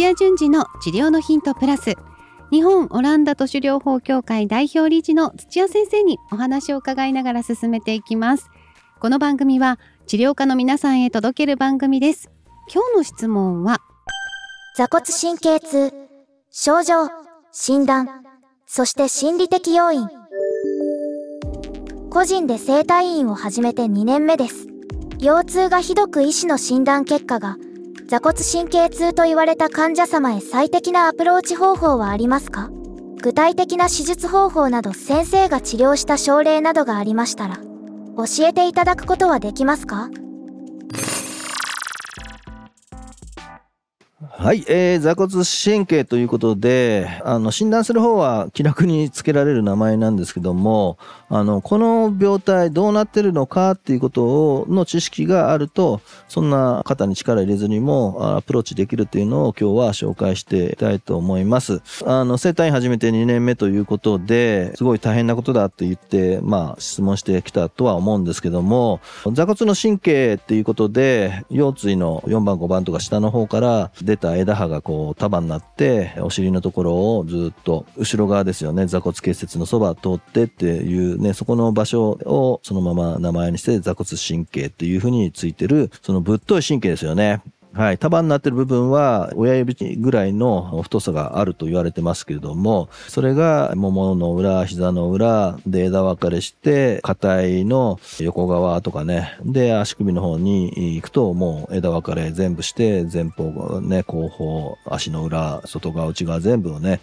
土屋順次の治療のヒントプラス。日本オランダ都市療法協会代表理事の土屋先生にお話を伺いながら進めていきます。この番組は治療家の皆さんへ届ける番組です。今日の質問は座骨神経痛症状診断そして心理的要因。個人で整体院を始めて2年目です。腰痛がひどく医師の診断結果が座骨神経痛と言われた患者様へ最適なアプローチ方法はありますか？具体的な手術方法など先生が治療した症例などがありましたら教えていただくことはできますか？はい、えー、座骨神経ということで、あの、診断する方は気楽につけられる名前なんですけども、あの、この病態どうなってるのかっていうことを、の知識があると、そんな肩に力入れずにもアプローチできるっていうのを今日は紹介していきたいと思います。あの、生体院始めて2年目ということで、すごい大変なことだって言って、まあ、質問してきたとは思うんですけども、座骨の神経っていうことで、腰椎の4番5番とか下の方から出た枝葉がこう束になってお尻のところをずっと後ろ側ですよね座骨結節のそば通ってっていうねそこの場所をそのまま名前にして座骨神経っていうふうについてるそのぶっとい神経ですよね。はい。束になってる部分は親指ぐらいの太さがあると言われてますけれども、それがももの裏、膝の裏で枝分かれして、硬いの横側とかね、で足首の方に行くともう枝分かれ全部して、前方、ね、後方、足の裏、外側、内側全部をね、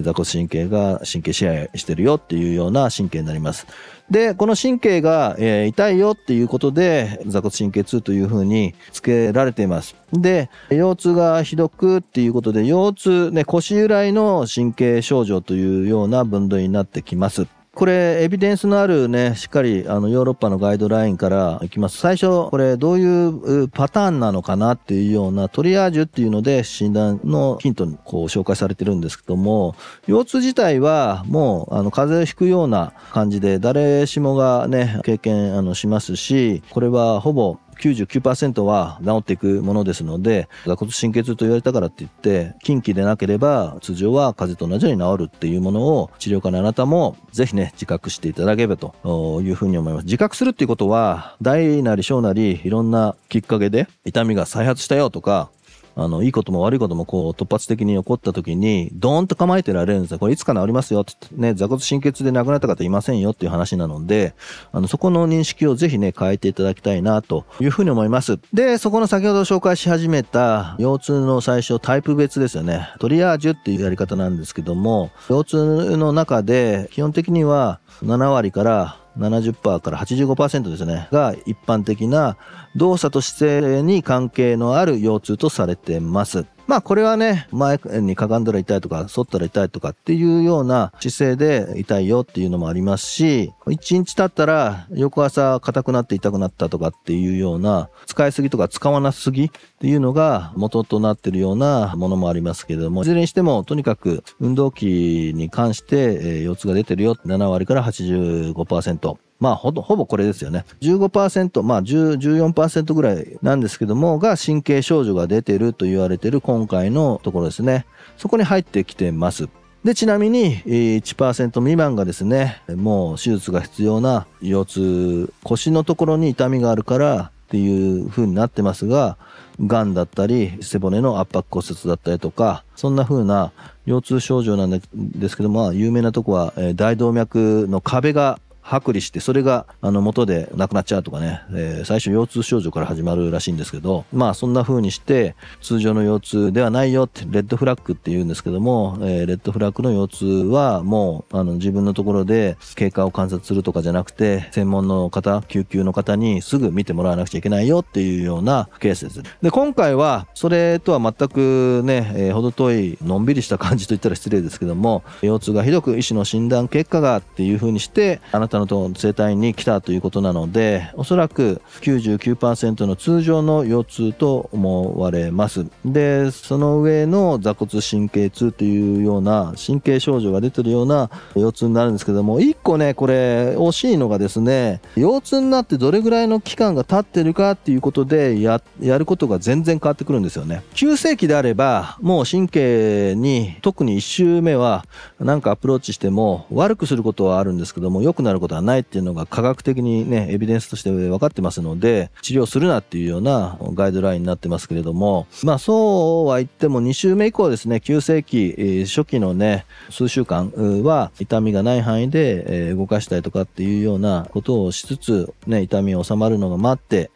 座骨神経が神経支配してるよっていうような神経になります。で、この神経が、えー、痛いよっていうことで、座骨神経痛というふうに付けられています。で、腰痛がひどくっていうことで、腰痛、ね、腰由来の神経症状というような分類になってきます。これ、エビデンスのあるね、しっかり、あの、ヨーロッパのガイドラインからいきます。最初、これ、どういうパターンなのかなっていうようなトリアージュっていうので、診断のヒントにこう紹介されてるんですけども、腰痛自体は、もう、あの、風邪をひくような感じで、誰しもがね、経験、あの、しますし、これはほぼ99%は治っていくものですので、座骨神経痛と言われたからって言って、近畿でなければ通常は風邪と同じように治るっていうものを治療家のあなたもぜひね、自覚していただければというふうに思います。自覚するっていうことは、大なり小なりいろんなきっかけで痛みが再発したよとか、あの、いいことも悪いこともこう突発的に起こった時に、ドーンと構えてられるんですよ。これいつか治りますよってね、座骨神経痛で亡くなった方いませんよっていう話なので、あの、そこの認識をぜひね、変えていただきたいなというふうに思います。で、そこの先ほど紹介し始めた腰痛の最初タイプ別ですよね。トリアージュっていうやり方なんですけども、腰痛の中で基本的には7割から70%から85%ですねが一般的な動作と姿勢に関係のある腰痛とされてます。まあこれはね、前にかがんだら痛いとか、反ったら痛いとかっていうような姿勢で痛いよっていうのもありますし、1日経ったら翌朝硬くなって痛くなったとかっていうような、使いすぎとか使わなすぎっていうのが元となってるようなものもありますけれども、いずれにしてもとにかく運動器に関して、え腰痛が出てるよ、7割から85%。まあほぼ、ほぼこれですよね。15%、まあ10、14%ぐらいなんですけども、が神経症状が出てると言われてる今回のところですね。そこに入ってきてます。で、ちなみに1%未満がですね、もう手術が必要な腰痛、腰のところに痛みがあるからっていう風になってますが、癌だったり、背骨の圧迫骨折だったりとか、そんな風な腰痛症状なんですけども、有名なとこは大動脈の壁が剥離してそれがあの元でなくなっちゃうとかね、えー、最初腰痛症状から始まるらしいんですけど。まあそんな風にして通常の腰痛ではないよってレッドフラッグって言うんですけども、えー、レッドフラッグの腰痛はもうあの自分のところで経過を観察するとかじゃなくて専門の方救急の方にすぐ見てもらわなくちゃいけないよっていうようなケースです。で今回はそれとは全くね、えー、程遠いのんびりした感じといったら失礼ですけども腰痛がひどく医師の診断結果がっていう風にしてあなた方の生体に来たということなのでおそらく99%の通常の腰痛と思われます。でその上の座骨神経痛というような神経症状が出てるような腰痛になるんですけども1個ねこれ惜しいのがですね腰痛になってどれぐらいの期間が経ってるかっていうことでややることが全然変わってくるんですよね。急性期であればもう神経に特に1週目はなんかアプローチしても悪くすることはあるんですけども良くなることことはないっていうのが科学的にねエビデンスとして分かってますので治療するなっていうようなガイドラインになってますけれどもまあそうは言っても2週目以降ですね急性期初期のね数週間は痛みがない範囲で動かしたりとかっていうようなことをしつつね痛みを収まるのが待って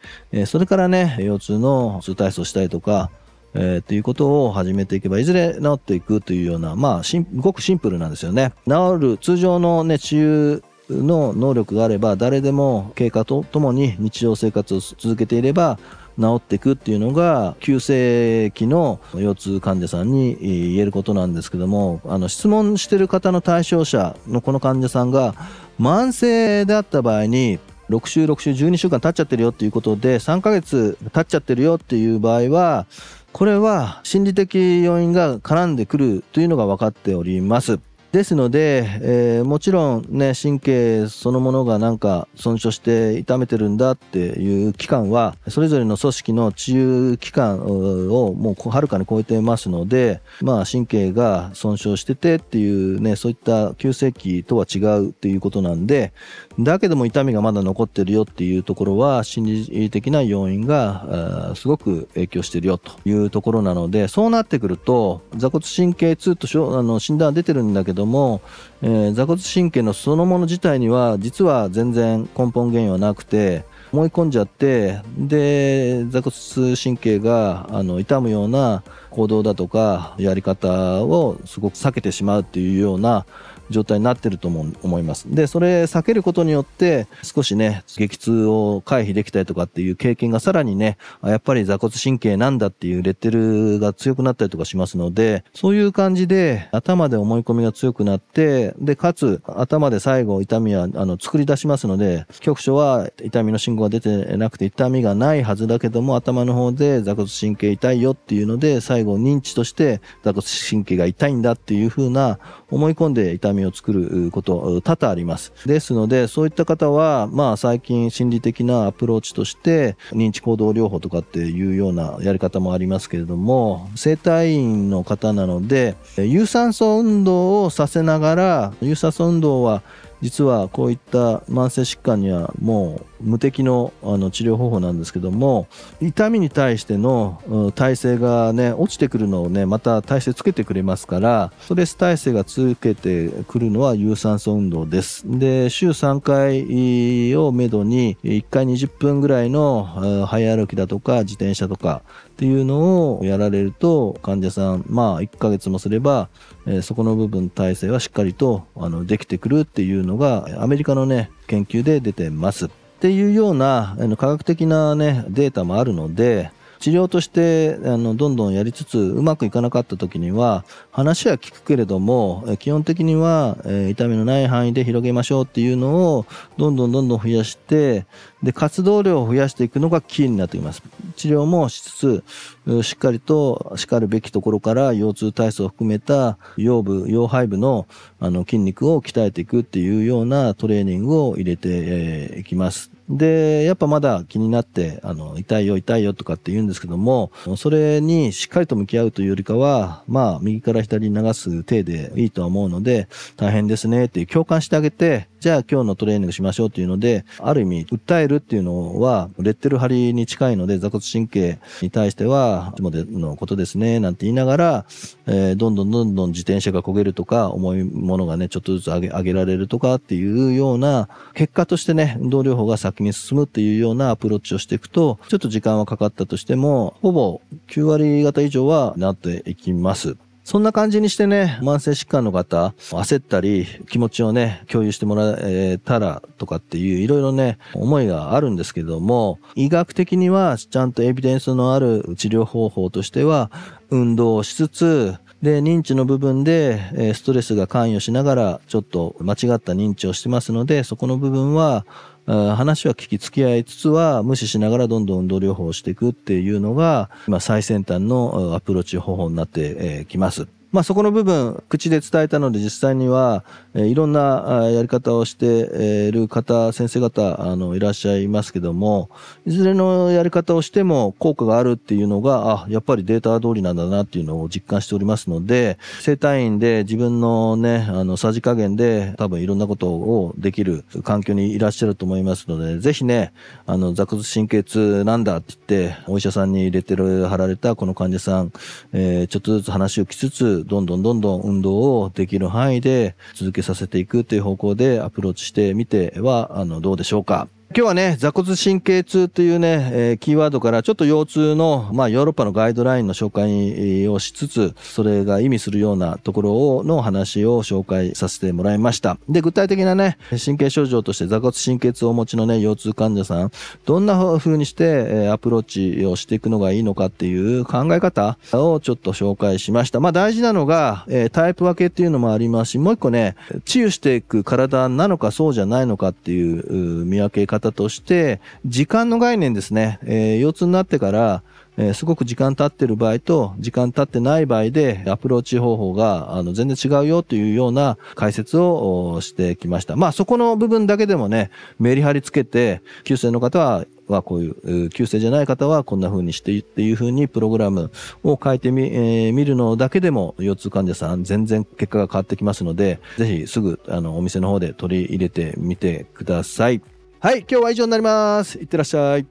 それからね腰痛の痛体操したりとかえー、ということを始めていけばいずれ治っていくというようなまあごくシンプルなんですよね。治る通常のね治癒の能力があれば誰でも経過とともに日常生活を続けていれば治っていくっていうのが急性期の腰痛患者さんに言えることなんですけどもあの質問してる方の対象者のこの患者さんが慢性であった場合に6週6週12週間経っちゃってるよっていうことで3ヶ月経っちゃってるよっていう場合はこれは心理的要因が絡んでくるというのが分かっております。ですので、えー、もちろんね神経そのものがなんか損傷して痛めてるんだっていう期間はそれぞれの組織の治癒期間をもうはるかに超えてますのでまあ神経が損傷しててっていうねそういった急性期とは違うっていうことなんでだけども痛みがまだ残ってるよっていうところは心理的な要因がすごく影響してるよというところなのでそうなってくると座骨神経痛とあの診断出てるんだけども、えー、座骨神経のそのもの自体には実は全然根本原因はなくて思い込んじゃってで座骨神経があの痛むような行動だとかやり方をすごく避けてしまうっていうような状態になってると思思います。で、それ避けることによって少しね、激痛を回避できたりとかっていう経験がさらにね、やっぱり座骨神経なんだっていうレッテルが強くなったりとかしますので、そういう感じで頭で思い込みが強くなって、で、かつ頭で最後痛みはあの作り出しますので、局所は痛みの信号が出てなくて痛みがないはずだけども頭の方で座骨神経痛いよっていうので最後認知として座骨神経が痛いんだっていう風な思い込んで痛みを作ること多々あります。ですので、そういった方は、まあ最近心理的なアプローチとして、認知行動療法とかっていうようなやり方もありますけれども、整体院の方なので、有酸素運動をさせながら、有酸素運動は実はこういった慢性疾患にはもう無敵のあの治療方法なんですけども痛みに対しての耐性がね落ちてくるのをねまた耐性つけてくれますからストレス耐性がつけてくるのは有酸素運動です。で週3回をめどに1回20分ぐらいの早歩きだとか自転車とかっていうのをやられると患者さんまあ1ヶ月もすれば、え、そこの部分体制はしっかりとあのできてくるっていうのがアメリカのね研究で出てます。っていうようなあの科学的なねデータもあるので治療としてあのどんどんやりつつうまくいかなかった時には話は聞くけれども基本的には、え痛みのない範囲で広げましょうっていうのをどんどんどんどん増やしてで活動量を増やしていくのがキーになってきます。治療もしつつしっかりとしかるべきところから腰痛体操を含めた腰部腰背部のあの筋肉を鍛えていくっていうようなトレーニングを入れてい、えー、きます。で、やっぱまだ気になって、あの、痛いよ、痛いよとかって言うんですけども、それにしっかりと向き合うというよりかは、まあ、右から左に流す手でいいとは思うので、大変ですねっていう共感してあげて、じゃあ今日のトレーニングしましょうっていうので、ある意味、訴えるっていうのは、レッテル張りに近いので、座骨神経に対しては、いつもでのことですね、なんて言いながら、えー、どんどんどんどん自転車が焦げるとか、重いものがね、ちょっとずつ上げ上げられるとかっていうような、結果としてね、運動療法が先に進むっていうようなアプローチをしていくと、ちょっと時間はかかったとしても、ほぼ9割方以上はなっていきます。そんな感じにしてね、慢性疾患の方、焦ったり、気持ちをね、共有してもらえたらとかっていう、いろいろね、思いがあるんですけども、医学的にはちゃんとエビデンスのある治療方法としては、運動をしつつ、で認知の部分で、ストレスが関与しながらちょっと間違った認知をしてますのでそこの部分は話は聞き付き合いつつは無視しながらどんどん運動療法をしていくっていうのが今最先端のアプローチ方法になってきます。まあそこの部分、口で伝えたので実際には、え、いろんなやり方をしている方、先生方、あの、いらっしゃいますけども、いずれのやり方をしても効果があるっていうのが、あ、やっぱりデータ通りなんだなっていうのを実感しておりますので、生体院で自分のね、あの、さじ加減で多分いろんなことをできる環境にいらっしゃると思いますので、ぜひね、あの、座骨神経痛なんだって言って、お医者さんに入れてる、貼られたこの患者さん、えー、ちょっとずつ話をきつつ、どんどんどんどん運動をできる範囲で続けさせていくという方向でアプローチしてみては、あの、どうでしょうか？今日はね、座骨神経痛というね、えー、キーワードからちょっと腰痛の、まあヨーロッパのガイドラインの紹介をしつつ、それが意味するようなところを、の話を紹介させてもらいました。で、具体的なね、神経症状として座骨神経痛をお持ちのね、腰痛患者さん、どんな風にして、えー、アプローチをしていくのがいいのかっていう考え方をちょっと紹介しました。まあ大事なのが、えー、タイプ分けっていうのもありますし、もう一個ね、治癒していく体なのかそうじゃないのかっていう見分け方方として、時間の概念ですね。えー、腰痛になってから、えー、すごく時間経ってる場合と、時間経ってない場合で、アプローチ方法が、あの、全然違うよというような解説をしてきました。まあ、そこの部分だけでもね、メリハリつけて、急性の方は、はこういう、急性じゃない方はこんな風にしてっていう風にプログラムを変えてみ、えー、見るのだけでも腰痛患者さん全然結果が変わってきますので、ぜひすぐあのお店の方で取り入れてみてください。はい、今日は以上になります。いってらっしゃい。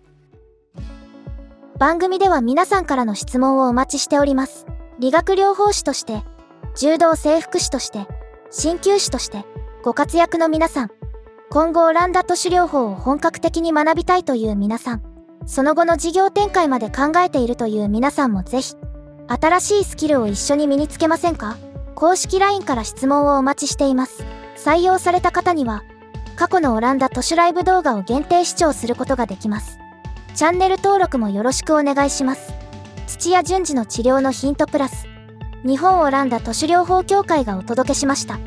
番組では皆さんからの質問をお待ちしております。理学療法士として、柔道整復師として、鍼灸師として、ご活躍の皆さん、今後オランダ都市療法を本格的に学びたいという皆さん、その後の事業展開まで考えているという皆さんもぜひ、新しいスキルを一緒に身につけませんか？公式 LINE から質問をお待ちしています。採用された方には、過去のオランダ都市ライブ動画を限定視聴することができます。チャンネル登録もよろしくお願いします。土屋順次の治療のヒントプラス、日本オランダ都市療法協会がお届けしました。